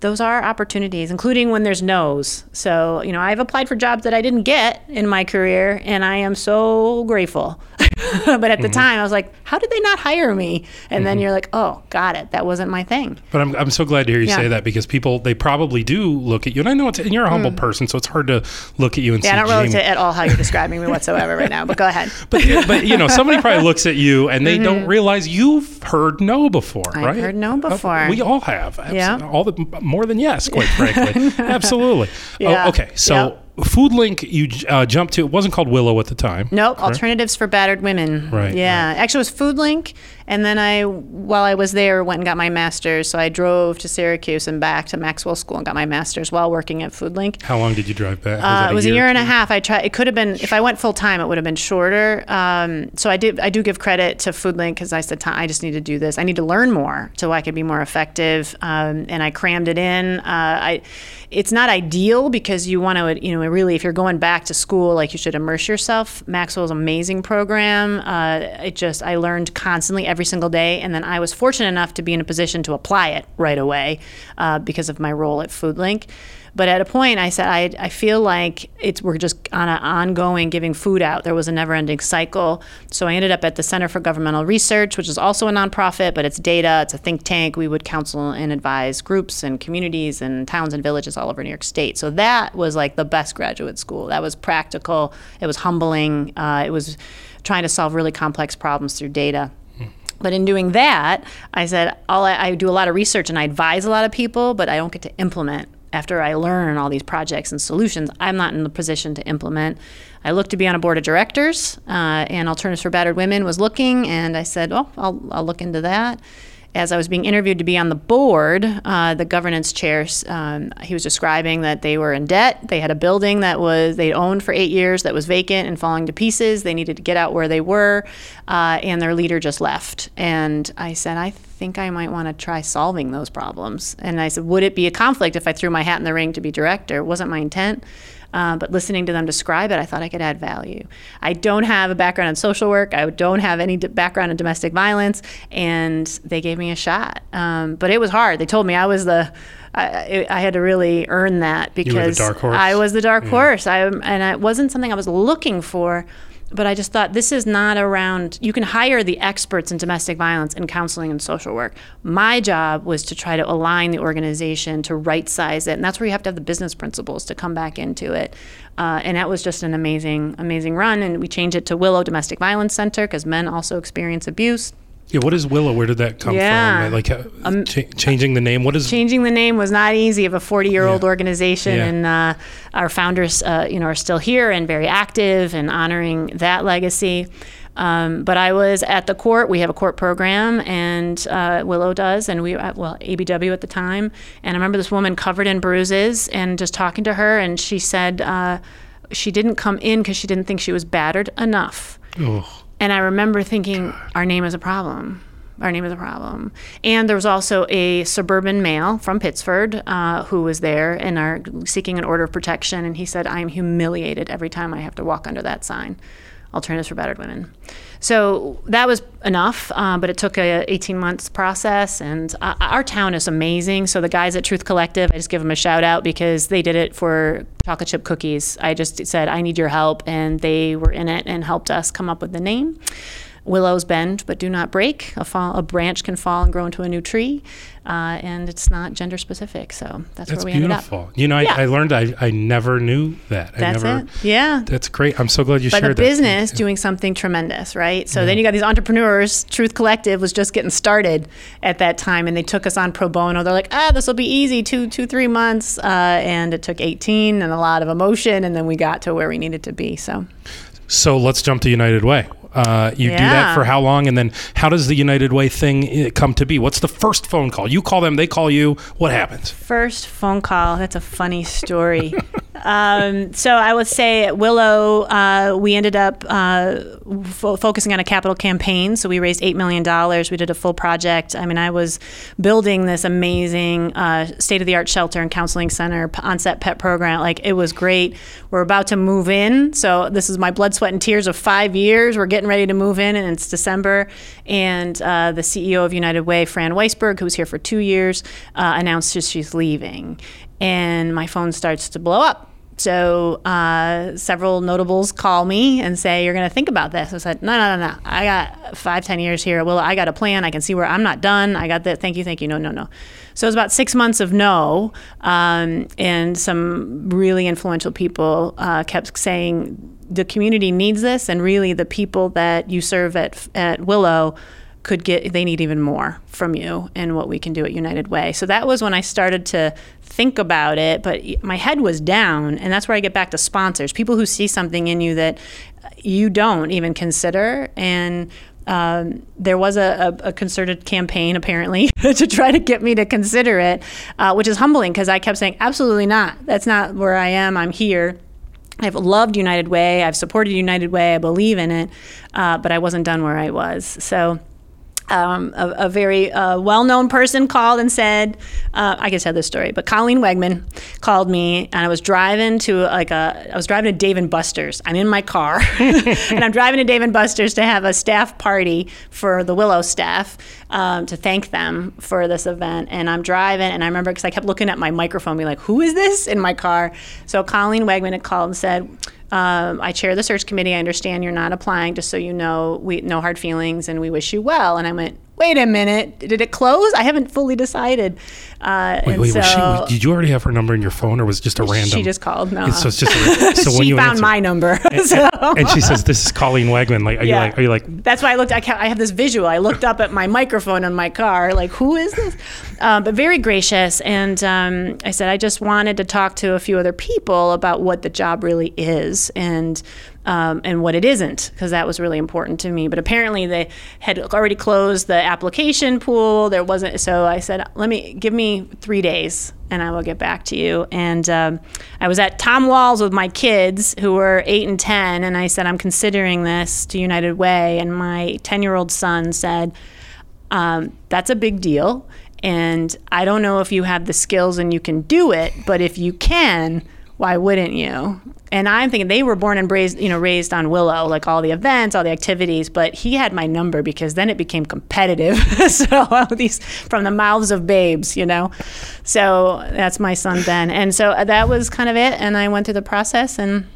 those are opportunities, including when there's no's. So, you know, I've applied for jobs that I didn't get in my career, and I am so grateful. but at the mm-hmm. time, I was like, how did they not hire me? And mm-hmm. then you're like, oh, got it. That wasn't my thing. But I'm, I'm so glad to hear you yeah. say that because people, they probably do look at you. And I know it's, and you're a humble mm. person, so it's hard to look at you and yeah, see. I don't relate to at all how you're describing me whatsoever right now, but go ahead. but, but, you know, somebody probably looks at you and they mm-hmm. don't realize you've heard no before, I've right? heard no before. we all have. Yeah. All the, more than yes, quite frankly. Absolutely. Yeah. Oh, okay. So. Yep FoodLink, you uh, jumped to. It wasn't called Willow at the time. Nope. Correct? Alternatives for battered women. Right. Yeah. Right. Actually, it was FoodLink, and then I, while I was there, went and got my master's. So I drove to Syracuse and back to Maxwell School and got my master's while working at FoodLink. How long did you drive back? Was uh, it was a year, and a half. I tried. It could have been if I went full time, it would have been shorter. Um, so I did. I do give credit to FoodLink because I said I just need to do this. I need to learn more so I could be more effective. Um, and I crammed it in. Uh, I it's not ideal because you want to, you know, really, if you're going back to school, like you should immerse yourself. Maxwell's amazing program. Uh, it just, I learned constantly every single day. And then I was fortunate enough to be in a position to apply it right away uh, because of my role at FoodLink. But at a point, I said, I, I feel like it's we're just on an ongoing giving food out. There was a never ending cycle. So I ended up at the Center for Governmental Research, which is also a nonprofit, but it's data, it's a think tank. We would counsel and advise groups and communities and towns and villages all over New York State. So that was like the best graduate school. That was practical, it was humbling, uh, it was trying to solve really complex problems through data. But in doing that, I said, all I, I, do a lot of research and I advise a lot of people, but I don't get to implement after I learn all these projects and solutions, I'm not in the position to implement. I looked to be on a board of directors, uh, and Alternatives for Battered Women was looking, and I said, "Oh, I'll, I'll look into that." As I was being interviewed to be on the board, uh, the governance chair, um, he was describing that they were in debt. They had a building that was they owned for eight years that was vacant and falling to pieces. They needed to get out where they were, uh, and their leader just left. And I said, I think I might want to try solving those problems. And I said, would it be a conflict if I threw my hat in the ring to be director? It wasn't my intent. Uh, but listening to them describe it, I thought I could add value. I don't have a background in social work. I don't have any d- background in domestic violence, and they gave me a shot. Um, but it was hard. They told me I was the I, I, had to really earn that because I was the dark yeah. horse. I and it wasn't something I was looking for but I just thought this is not around, you can hire the experts in domestic violence and counseling and social work. My job was to try to align the organization to right size it. And that's where you have to have the business principles to come back into it. Uh, and that was just an amazing, amazing run. And we changed it to Willow Domestic Violence Center because men also experience abuse. Yeah, what is Willow? Where did that come Yeah. from? Like uh, cha- changing the name. What is? changing the name was not easy of a 40 year old Yeah. organization Yeah. and uh, our founders uh, you know are still here and very active and honoring that legacy um, but I was at the court. We have a court program, and uh, Willow does, and we uh, well ABW at the time. And I remember this woman covered in bruises, and just talking to her, and she said uh, she didn't come in because she didn't think she was battered enough. Oh, And I remember thinking, our name is a problem. Our name is a problem. And there was also a suburban male from Pittsford uh, who was there and are seeking an order of protection. And he said, I am humiliated every time I have to walk under that sign. Alternatives for Battered Women. So that was enough, uh, but it took a 18 months process. And uh, our town is amazing. So the guys at Truth Collective, I just give them a shout out because they did it for chocolate chip cookies. I just said, I need your help. And they were in it and helped us come up with the name. Willows bend but do not break. A, fall, a branch can fall and grow into a new tree, uh, and it's not gender specific. So that's, that's where we ended up. beautiful. You know, I, Yeah. I learned I, I never knew that. I That's never, it. Yeah. That's great. I'm so glad you But shared the that. business doing something tremendous, right? So then you got these entrepreneurs. Truth Collective was just getting started at that time, and they took us on pro bono. They're like, ah, this will be easy, two, two, three months, uh, and it took 18 and a lot of emotion, and then we got to where we needed to be. So So let's jump to United Way. Uh, you do that for how long, and then how does the United Way thing uh, come to be? What's the first phone call? You call them, they call you. What happens? First phone call. That's a funny story. um, so I would say at Willow, uh, we ended up uh, fo- focusing on a capital campaign. So we raised $8 million. We did a full project. I mean, I was building this amazing uh, state of the art shelter and counseling center, onset pet program. Like, it was great. We're about to move in. So this is my blood, sweat, and tears of five years. We're getting ready to move in, and it's December. And uh, the CEO of United Way, Fran Weisberg, who was here for two years, uh, announced that she's leaving. And my phone starts to blow up. So uh, several notables call me and say, "You're going to think about this." I said, "No, no, no, no. I got five, ten years here. Well, I got a plan. I can see where I'm not done. I got that. Thank you, thank you. No, no, no." So it was about six months of no, um, and some really influential people uh, kept saying, "The community needs this," and really, the people that you serve at at Willow could get they need even more from you and what we can do at United Way. So that was when I started to think about it, but my head was down and that's where I get back to sponsors, people who see something in you that you don't even consider and um, there was a, a, concerted campaign apparently to try to get me to consider it, uh, which is humbling because I kept saying, absolutely not. That's not where I am. I'm here. I've loved United Way. I've supported United Way. I believe in it, uh, but I wasn't done where I was. So um, a, a very uh, well-known person called and said, uh, I can tell this story, but Colleen Wegman called me, and I was driving to like a, I was driving to Dave and Buster's. I'm in my car, and I'm driving to Dave and Buster's to have a staff party for the Willow staff um, to thank them for this event. And I'm driving, and I remember because I kept looking at my microphone, being like, "Who is this?" in my car. So Colleen Wegman had called and said. Um, I chair the search committee. I understand you're not applying, just so you know, we no hard feelings, and we wish you well. And I went, wait a minute, did it close? I haven't fully decided. Uh, Wait, and wait, so was she, did you already have her number in your phone, or was it just a random? she just called. No, So it's just a, so when she you found answer, my number. so. and she says, "This is Colleen Wegman." Like, are you like, are you like, That's why I looked. I, kept, I have this visual. I looked up at my microphone in my car, like, who is this? Um, but very gracious. And um, I said, I just wanted to talk to a few other people about what the job really is and um, and what it isn't, because that was really important to me. But apparently, they had already closed the application pool. There wasn't. So I said, let me give me three days. And I will get back to you. And um, I was at Tom Wahl's with my kids, who were eight and ten, and I said, I'm considering this to United Way. And my ten-year-old son said, um, "That's a big deal, and I don't know if you have the skills and you can do it, but if you can, why wouldn't you?" And I'm thinking they were born and raised, you know, raised on Willow, like all the events, all the activities. But he had my number because then it became competitive. so these from the mouths of babes, you know. So that's my son Ben, and so uh, that was kind of it. And I went through the process and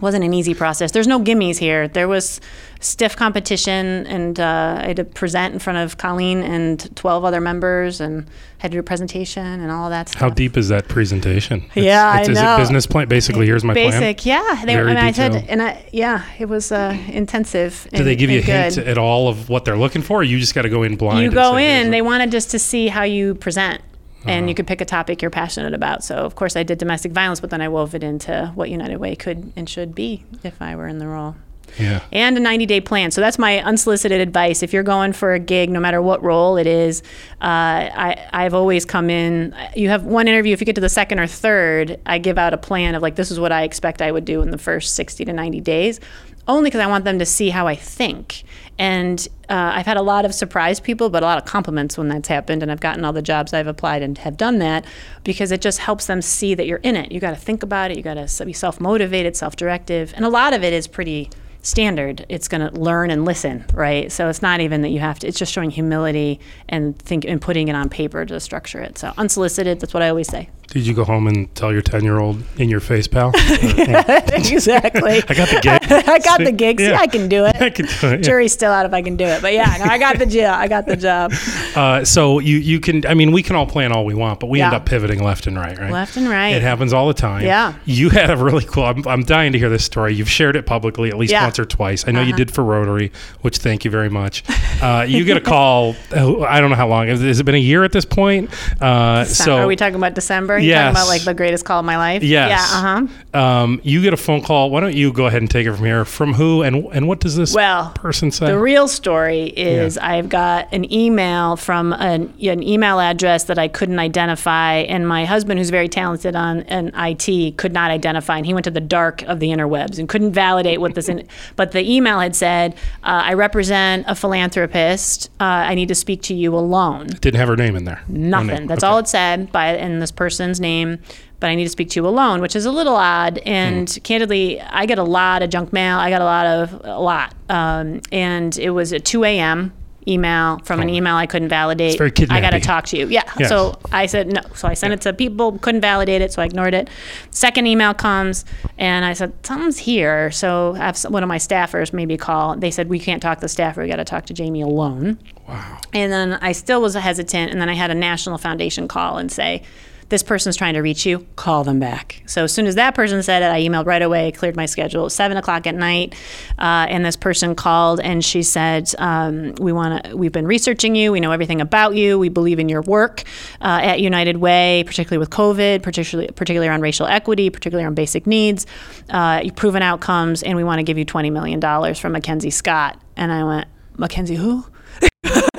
wasn't an easy process. There's no gimmies here. There was stiff competition, and uh, I had to present in front of Colleen and 12 other members, and had to do a presentation and all that stuff. How deep is that presentation? Yeah, it's, I Is know. it business plan? Basically, here's my Basic, plan. yeah. They, Very and I said, and I, yeah, it was uh, intensive. Do they give you a and hint good. at all of what they're looking for? Or you just got to go in blind. You go in. They wanted just to see how you present, and Uh-huh. you could pick a topic you're passionate about. So of course I did domestic violence, but then I wove it into what United Way could and should be if I were in the role. Yeah. And a 90 day plan. So that's my unsolicited advice. If you're going for a gig, no matter what role it is, uh, I, I've always come in. You have one interview. If you get to the second or third, I give out a plan of like, this is what I expect I would do in the first 60 to 90 days, only because I want them to see how I think. And uh, I've had a lot of surprise people, but a lot of compliments when that's happened. And I've gotten all the jobs I've applied and have done that because it just helps them see that you're in it. You got to think about it. You got to be self motivated, self directive. And a lot of it is pretty standard. It's going to learn and listen, right? So it's not even that you have to. It's just showing humility and think and putting it on paper to structure it. So unsolicited. That's what I always say. Did you go home and tell your 10 year old in your face, pal? exactly. I got the gig. I got the gigs. Yeah. I can do it. I can do it. yeah. Jury's still out if I can do it, but yeah, no, I got the job. I got the job. Uh, so you you can I mean we can all plan all we want, but we end up pivoting left and right, right? Left and right. It happens all the time. Yeah. You had a really cool. I'm, I'm dying to hear this story. You've shared it publicly at least Yeah. Once or twice. I know you Uh-huh. did for Rotary, which thank you very much. Uh, you get a call. oh, I don't know how long. Has, it been a year at this point? Uh, so are we talking about December? You Yes. talking about like the greatest call of my life? Yes. Yeah. Uh huh. um, you get a phone call. Why don't you go ahead and take it from here? From who and and what does this Well, person say? The real story is I've got an email from an, an email address that I couldn't identify, and my husband, who's very talented on an IT, could not identify, and he went to the dark of the interwebs and couldn't validate what this. In, but the email had said, uh, "I represent a philanthropist. Uh, I need to speak to you alone." Didn't have her name in there. Nothing. name. That's Okay. all it said by in this person's name. But I need to speak to you alone, which is a little odd. And Hmm. candidly, I get a lot of junk mail. I got a lot of a lot. Um, and it was at 2 a.m. email from an oh. email I couldn't validate. Oh. very I got to kidnappy. talk to you. Yeah. Yes. So I said no. So I sent it to people, couldn't validate it, so I ignored it. Second email comes, and I said something's here. So I have some- one of my staffers maybe call. They said we can't talk to the staffer. We got to talk to Jaime alone. Wow. And then I still was hesitant. And then I had a national foundation call and say, this person's trying to reach you, call them back. So as soon as that person said it, I emailed right away, cleared my schedule. Seven o'clock at night, uh, and this person called and she said, um, "We want to. We've been researching you. We know everything about you. We believe in your work uh, at United Way, particularly with COVID, particularly particularly on racial equity, particularly on basic needs. Uh, proven outcomes, and we want to give you twenty million dollars from MacKenzie Scott." And I went, "MacKenzie who?"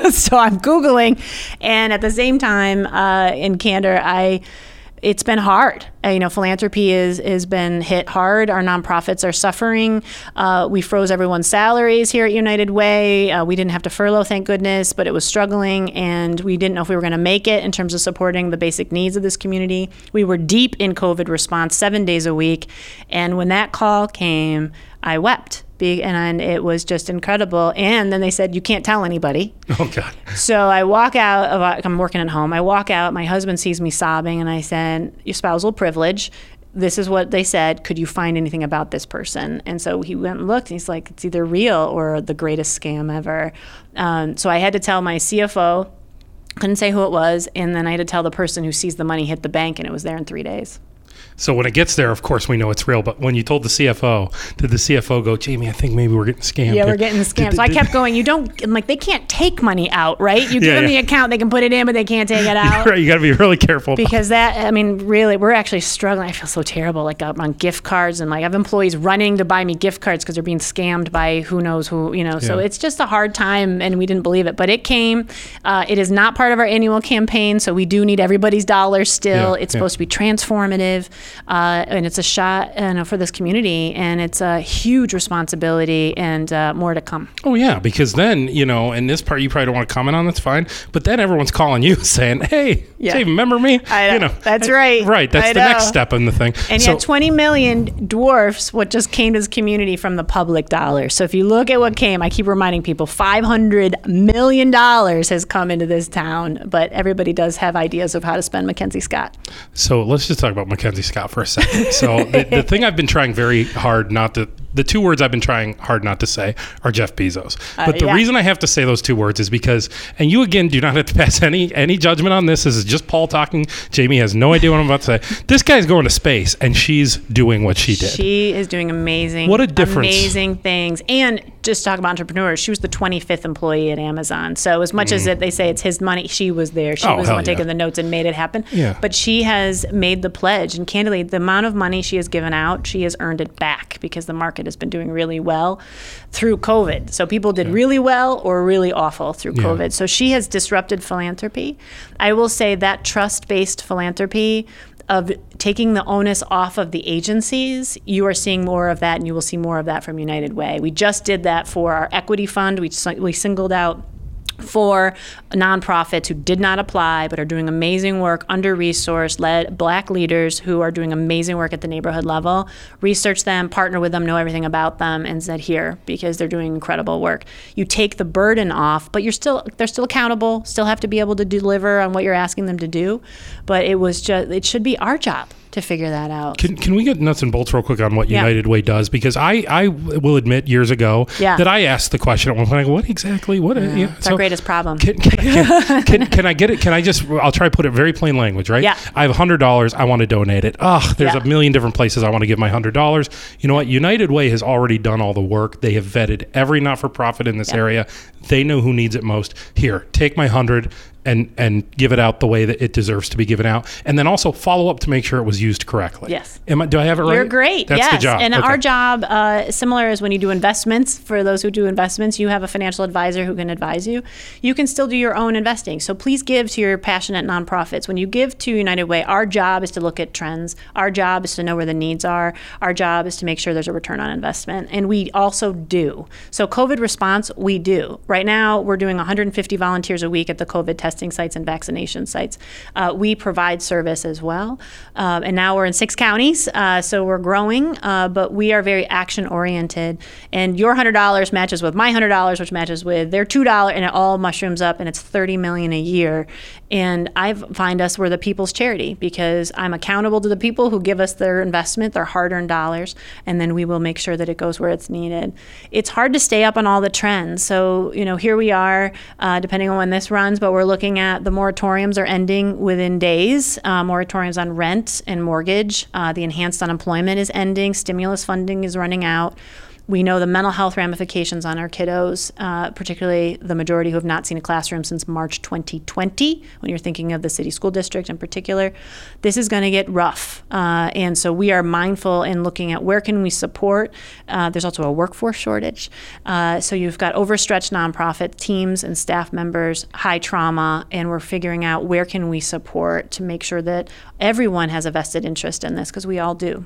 so I'm googling, and at the same time, uh, in candor, I it's been hard. Uh, you know, philanthropy is has been hit hard. Our nonprofits are suffering. Uh, we froze everyone's salaries here at United Way. Uh, we didn't have to furlough, thank goodness, but it was struggling, and we didn't know if we were going to make it in terms of supporting the basic needs of this community. We were deep in COVID response, seven days a week, and when that call came, I wept. Big, and it was just incredible. And then they said, You can't tell anybody. Oh God. So I walk out of, I'm working at home. I walk out, my husband sees me sobbing, and I said, Your spousal privilege. This is what they said. Could you find anything about this person? And so he went and looked, and he's like, It's either real or the greatest scam ever. Um, so I had to tell my CFO, couldn't say who it was, and then I had to tell the person who sees the money hit the bank, and it was there in three days. So when it gets there, of course, we know it's real. But when you told the CFO, did the CFO go, Jaime? I think maybe we're getting scammed. Yeah, here." we're getting scammed. So I kept going. You don't I'm like they can't take money out, right? You give Yeah, them yeah. the account, they can put it in, but they can't take it out. Right, you got to be really careful. because that i mean really we're actually struggling i feel so terrible like i'm on gift cards and like i have employees running to buy me gift cards because they're being scammed by who knows who you know so Yeah. it's just a hard time and we didn't believe it but it came uh, it is not part of our annual campaign so we do need everybody's dollars still it's supposed to be transformative uh, and it's a shot you know, for this community and it's a huge responsibility and uh, more to come Oh yeah, because then you know, and this part you probably don't want to comment on. That's fine. But then everyone's calling you saying, "Hey, Yeah. Dave, remember me?" I You know. know, That's I- right. Right. That's I the next step in the thing. And so, yet, 20 million dwarfs what just came to this community from the public dollars. So if you look at what came, I keep reminding people 500 million dollars has come into this town, but everybody does have ideas of how to spend MacKenzie Scott. so let's just talk about MacKenzie Scott. Out for a second. So the, the thing I've been trying very hard not to the two words I've been trying hard not to say are Jeff Bezos. Uh, But the yeah. reason I have to say those two words is because, and you again do not have to pass any any judgment on this. This is just Paul talking. Jaime has no idea what I'm about to say. This guy's going to space, and she's doing what she did. She is doing amazing, What a difference. amazing things. And just talk about entrepreneurs. She was the 25th employee at Amazon. So as much as it, they say it's his money, she was there. She Mm. Oh, was the one taking the notes and made it happen. Yeah. But she has made the pledge, and candidly, the amount of money she has given out, she has earned it back because the market has been doing really well through COVID. So people did really well or really awful through Yeah. COVID. So she has disrupted philanthropy. I will say that trust-based philanthropy of taking the onus off of the agencies, you are seeing more of that, and you will see more of that from United Way. We just did that for our equity fund. We, we singled out for nonprofits who did not apply but are doing amazing work, under resourced, led black leaders who are doing amazing work at the neighborhood level. Research them, partner with them, know everything about them, and said here because they're doing incredible work. You take the burden off, but you're still they're still accountable, still have to be able to deliver on what you're asking them to do. But it was just it should be our job to figure that out. Can, can we get nuts and bolts real quick on what Yeah. United Way does? Because I, I will admit years ago Yeah. that I asked the question at one point. I go, what exactly? What? Yeah. It's our greatest problem. Can, can, can, can, I get it? Can I just? I'll try to put it very plain language, right? Yeah. I have hundred dollars. I want to donate it. Ugh, there's Yeah. a million different places I want to give my hundred dollars. You know what? United Way has already done all the work. They have vetted every not-for-profit in this area. They know who needs it most. Here, take my hundred. And, and give it out the way that it deserves to be given out, and then also follow up to make sure it was used correctly. Yes. Am I, do I have it right? You're great. That's yes. the job. And Okay. our job, uh, similar as when you do investments, for those who do investments, you have a financial advisor who can advise you. You can still do your own investing. So please give to your passionate nonprofits. When you give to United Way, our job is to look at trends. Our job is to know where the needs are. Our job is to make sure there's a return on investment. And we also do. So COVID response, we do. Right now, we're doing 150 volunteers a week at the COVID testing sites and vaccination sites. Uh, we provide service as well. Um, and now we're in six counties, uh, so we're growing, uh, but we are very action oriented. And your $100 matches with my $100, which matches with their $2, and it all mushrooms up, and it's 30 million a year. And I find us we're the people's charity because I'm accountable to the people who give us their investment, their hard earned dollars, and then we will make sure that it goes where it's needed. It's hard to stay up on all the trends. So, you know, here we are, uh, depending on when this runs, but we're looking at the moratoriums are ending within days. Uh, moratoriums on rent and mortgage. Uh, the enhanced unemployment is ending. Stimulus funding is running out. We know the mental health ramifications on our kiddos, uh, particularly the majority who have not seen a classroom since March 2020, when you're thinking of the city school district in particular. This is going to get rough. Uh, and so we are mindful in looking at where can we support. Uh, there's also a workforce shortage. Uh, so you've got overstretched nonprofit teams and staff members, high trauma, and we're figuring out where can we support to make sure that everyone has a vested interest in this, because we all do.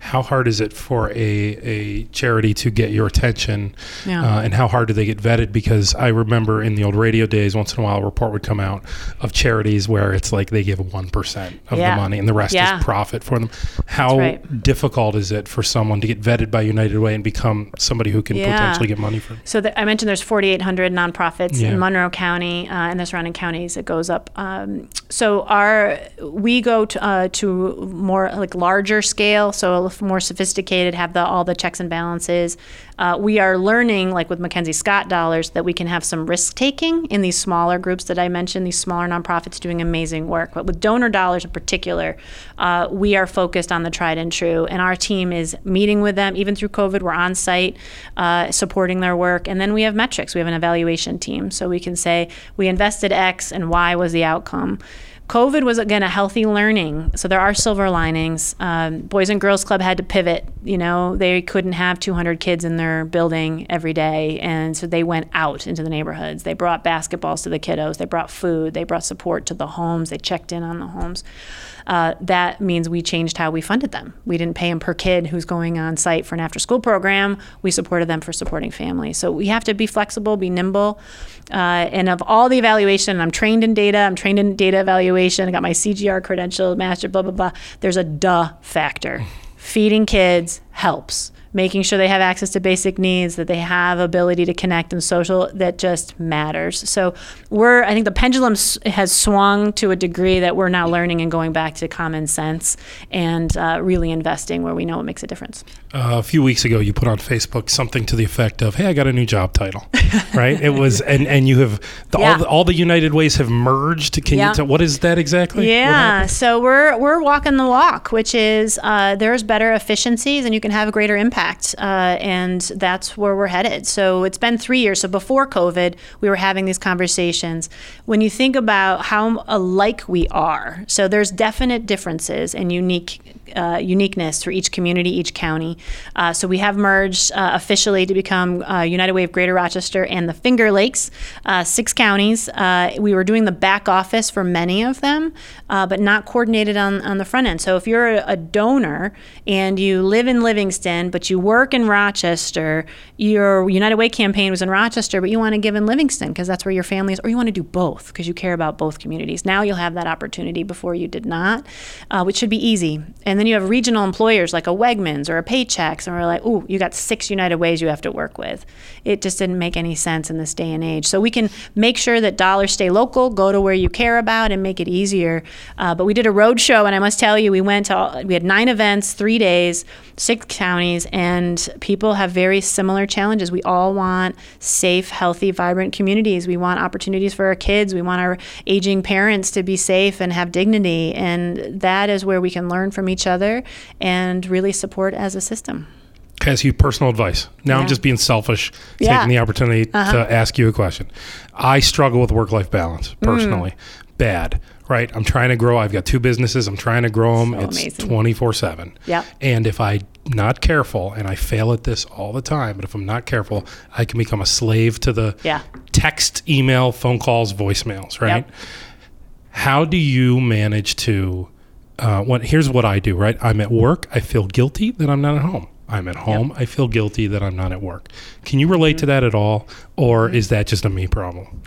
How hard is it for a, a charity to get your attention Yeah. uh, and how hard do they get vetted because i remember in the old radio days once in a while a report would come out of charities where it's like they give 1% of Yeah. the money and the rest Yeah. is profit for them how right. difficult is it for someone to get vetted by united way and become somebody who can Yeah. potentially get money from So the, I mentioned there's 4,800 nonprofits Yeah. in Monroe County uh, and the surrounding counties. It goes up. Um, so our we go to, uh, to more like larger scale, so a more sophisticated, have the all the checks and balances. Uh, we are learning, like with MacKenzie Scott dollars, that we can have some risk taking in these smaller groups that I mentioned, these smaller nonprofits doing amazing work. But with donor dollars in particular, uh, we are focused on the tried and true, and our team is meeting with them. Even through COVID, we're on site uh, supporting their work, and then we have metrics. We have an evaluation team, so we can say we invested X and Y was the outcome. COVID was again a healthy learning, so there are silver linings. Um, Boys and Girls Club had to pivot. You know, they couldn't have 200 kids in their building every day, and so they went out into the neighborhoods. They brought basketballs to the kiddos. They brought food. They brought support to the homes. They checked in on the homes. Uh, that means we changed how we funded them. We didn't pay them per kid who's going on site for an after school program. We supported them for supporting families. So we have to be flexible, be nimble. Uh, and of all the evaluation, I'm trained in data, I'm trained in data evaluation, I got my CGR credential, master, blah, blah, blah. There's a duh factor. Feeding kids helps. Making sure they have access to basic needs, that they have ability to connect and social, that just matters. So we're, I think the pendulum has swung to a degree that we're now learning and going back to common sense and uh, really investing where we know it makes a difference. Uh, a few weeks ago, you put on Facebook something to the effect of, "Hey, I got a new job title." right? It was, and and you have the, yeah. all, the, all the United Ways have merged. Can yeah. you tell what is that exactly? Yeah, so we're we're walking the walk, which is uh, there's better efficiencies and you can have a greater impact, uh, and that's where we're headed. So it's been three years. So before COVID, we were having these conversations. When you think about how alike we are, so there's definite differences and unique uh, uniqueness for each community, each county. Uh, so we have merged uh, officially to become uh, United Way of Greater Rochester and the Finger Lakes, uh, six counties. Uh, we were doing the back office for many of them, but not coordinated on, on the front end. So if you're a, donor and you live in Livingston, but you work in Rochester, your United Way campaign was in Rochester, but you want to give in Livingston because that's where your family is, or you want to do both because you care about both communities. Now you'll have that opportunity before you did not, which should be easy. And then you have regional employers like a Wegmans or a Paychex, and we're like, oh, you got six United Ways you have to work with. It just didn't make any sense in this day and age. So we can make sure that dollars stay local, go to where you care about, and make it easier. Uh, but we did a road show, and I must tell you, we went to all, we had nine events, three days, six counties, and people have very similar challenges. We all want safe, healthy, vibrant communities. We want opportunities for our kids. We want our aging parents to be safe and have dignity, and that is where we can learn from each other and really support as a system. As you personal advice. Now yeah. I'm just being selfish, yeah. taking the opportunity uh-huh. to ask you a question. I struggle with work life balance personally. Mm. Bad right? I'm trying to grow. I've got two businesses. I'm trying to grow them. So it's 24 7. Yeah. And if I'm not careful, and I fail at this all the time, but if I'm not careful, I can become a slave to the yeah. text, email, phone calls, voicemails, right? Yep. How do you manage to uh, what here's what I do, right? I'm at work, I feel guilty that I'm not at home. I'm at home, yep. I feel guilty that I'm not at work. Can you relate mm-hmm. to that at all, or is that just a me problem?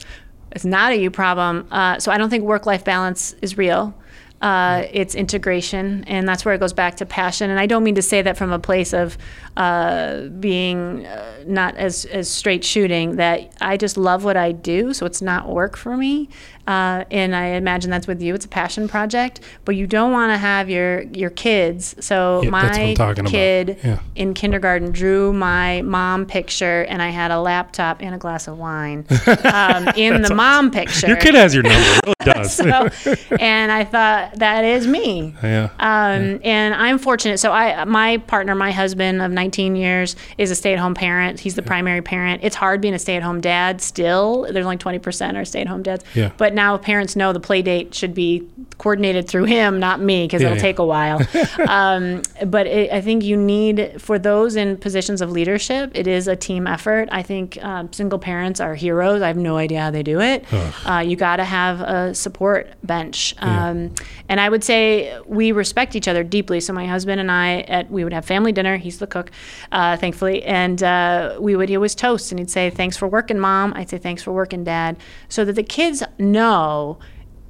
It's not a you problem. Uh, so I don't think work life balance is real. Uh, it's integration, and that's where it goes back to passion. And I don't mean to say that from a place of uh, being uh, not as as straight shooting. That I just love what I do, so it's not work for me. Uh, and I imagine that's with you. It's a passion project, but you don't want to have your your kids. So yeah, my kid yeah. in kindergarten drew my mom picture, and I had a laptop and a glass of wine um, in the mom picture. Your kid has your number. It really does. so, and I thought that is me. Yeah. Um, yeah. And I'm fortunate. So I, my partner, my husband of 19 years, is a stay-at-home parent. He's the primary parent. It's hard being a stay-at-home dad. Still, there's only 20% are stay-at-home dads. Yeah. But now parents know the play date should be coordinated through him, not me, because yeah, it'll yeah. take a while. um, but it, I think you need, for those in positions of leadership, it is a team effort. I think um, single parents are heroes. I have no idea how they do it. Uh, you got to have a support bench. Um, yeah. And I would say we respect each other deeply. So my husband and I, at, we would have family dinner. He's the cook, uh, thankfully. And uh, we would, he always toast and he'd say, thanks for working, mom. I'd say, thanks for working, dad. So that the kids know know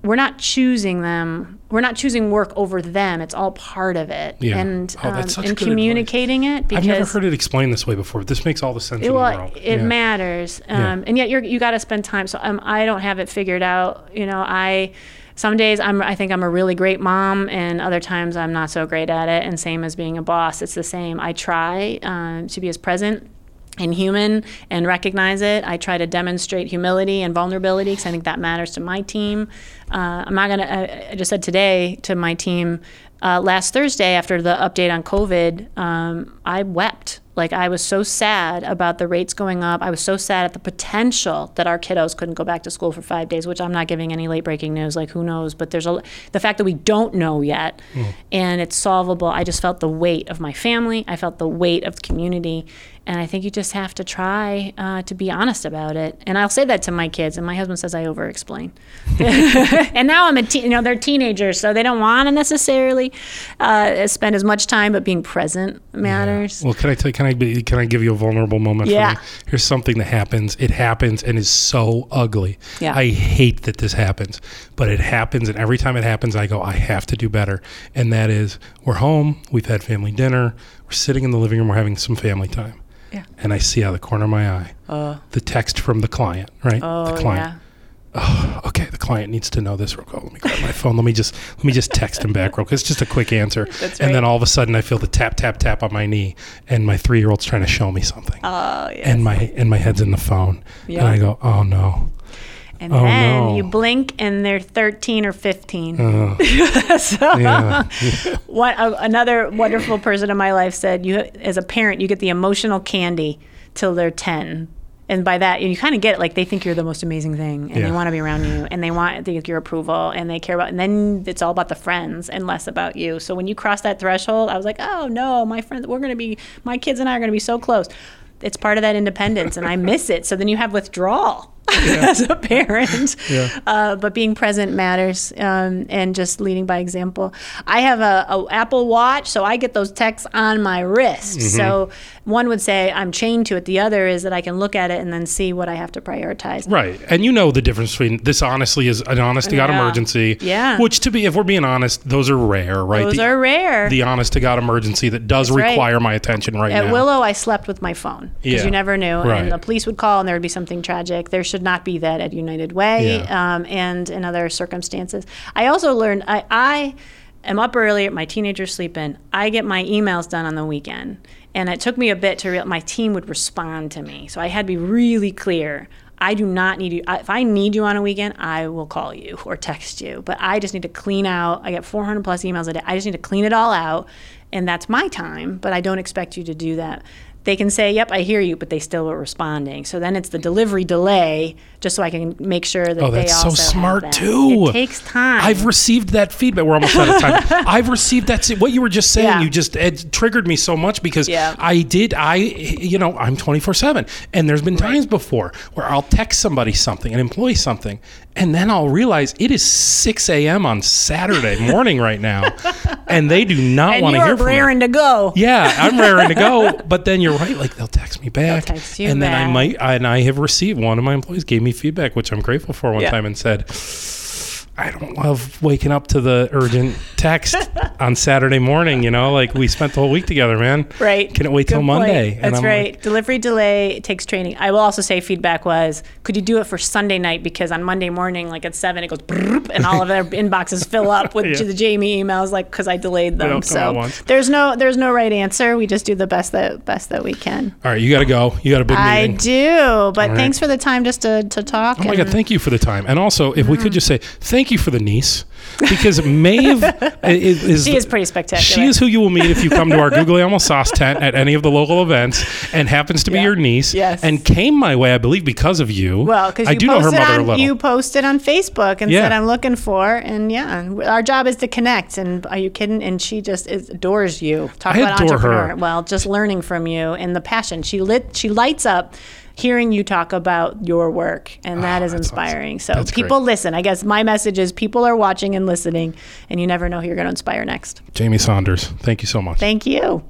we're not choosing them. We're not choosing work over them. It's all part of it. Yeah. And oh, um, and communicating advice. it because I've never heard it explained this way before. This makes all the sense it, in the world. It yeah. matters. Um, yeah. And yet you're, you got to spend time. So um, I don't have it figured out. You know, I some days I'm I think I'm a really great mom, and other times I'm not so great at it. And same as being a boss, it's the same. I try um, to be as present and human and recognize it. I try to demonstrate humility and vulnerability because I think that matters to my team. Uh, I'm not going to, I just said today to my team, uh, last Thursday after the update on COVID, um, I wept. Like I was so sad about the rates going up. I was so sad at the potential that our kiddos couldn't go back to school for five days. Which I'm not giving any late breaking news. Like who knows? But there's a the fact that we don't know yet, mm. and it's solvable. I just felt the weight of my family. I felt the weight of the community, And I think you just have to try uh, to be honest about it. And I'll say that to my kids, and my husband says I over explain. and now I'm a teen, you know, they're teenagers, so they don't want to necessarily uh, spend as much time, but being present matters. Well, can I tell you, can I be, can I give you a vulnerable moment? Yeah. For me? Here's something that happens. It happens and is so ugly. Yeah. I hate that this happens, but it happens, and every time it happens, I go, I have to do better. And that is, we're home, we've had family dinner, we're sitting in the living room, we're having some family time. Yeah. And I see out of the corner of my eye Uh, the text from the client, right? oh, the client. yeah. okay, the client needs to know this real quick. Let me grab my phone. Let me just let me just text him back real quick. It's just a quick answer. That's And then all of a sudden I feel the tap tap tap on my knee and my three year old's trying to show me something. Oh, yes. And my and my head's in the phone. Yeah. And I go, Oh no. And Oh, then no. you blink and they're 13 or 15. Uh, so, yeah. what, uh, another wonderful person in my life said, "You, as a parent, you get the emotional candy till they're 10." And by that, you kind of get it, like they think you're the most amazing thing, and they want to be around you, and they want your approval, and they care about. And then it's all about the friends and less about you. So when you cross that threshold, I was like, "Oh no, my friends, we're gonna be, my kids and I are gonna be so close." It's part of that independence, and I miss it. So then you have withdrawal as a parent. Yeah. Uh, but being present matters, um, and just leading by example. I have a, a Apple Watch, so I get those texts on my wrist. Mm-hmm. So one would say I'm chained to it. The other is that I can look at it and then see what I have to prioritize. Right. And you know the difference between this honestly is an honest to God Yeah. emergency. Yeah. Which to be if we're being honest, those are rare, right? Those the, are rare. the honest to God emergency that does That's right. require my attention right At now. At Willow, I slept with my phone because Yeah. you never knew, Right. and the police would call, and there would be something tragic. There should not be that at United Way, Yeah. um, and in other circumstances. I also learned I, I am up early. My teenagers sleep in. I get my emails done on the weekend, and it took me a bit to real. My team would respond to me, so I had to be really clear. I do not need you. If I need you on a weekend, I will call you or text you. But I just need to clean out. I get 400 plus emails a day. I just need to clean it all out, and that's my time. But I don't expect you to do that. They can say, "Yep, I hear you," but they still are responding. So then it's the delivery delay, just so I can make sure that Oh, they that's so smart too. It takes time. I've received that feedback. We're almost out of time. I've received that. What you were just saying, Yeah. you just it triggered me so much because Yeah. I did. I, you know, I'm 24 seven, and there's been times before where I'll text somebody something, an employee something, and then I'll realize it is 6 a.m. on Saturday morning right now, and they do not want to hear from me. raring to go. Yeah, I'm raring to go. But then you're right. Like they'll text me back, text and then I back. might. And I have received one of my employees gave me feedback, which I'm grateful for. One Yeah. time and said, "I don't love waking up to the urgent text on Saturday morning. You know, like we spent the whole week together, man. Right. Can it wait till Good point. Monday?" That's right. like, Delivery delay takes training. I will also say feedback was, could you do it for Sunday night? Because on Monday morning, like at seven, it goes and all of their inboxes fill up with Yeah. the Jaime emails, like because I delayed them. don't come at So there's no there's no right answer. We just do the best that best that we can. All right, you got to go. You got a big meeting. I do, but right. thanks for the time just to, to talk. Oh my God! Thank you for the time, and also if we Mm-hmm. could just say thank you for the niece, because Maeve is, is She is pretty spectacular. She is who you will meet if you come to our Guglielmo sauce tent at any of the local events, and happens to be Yeah. your niece. Yes. and came my way, I believe, because of you. Well, because I you do know her mother a on little. you posted on Facebook and Yeah. said I'm looking for, and yeah, our job is to connect. And are you kidding? And she just is, adores you. Talk I about adore her. entrepreneur. Well, just learning from you and the passion. She lit. She lights up. Hearing you talk about your work, and ah, that is Oh, that's awesome. inspiring. So, That's great. people listen. I guess my message is people are watching and listening, and you never know who you're going to inspire next. Jaime Saunders, thank you so much. Thank you.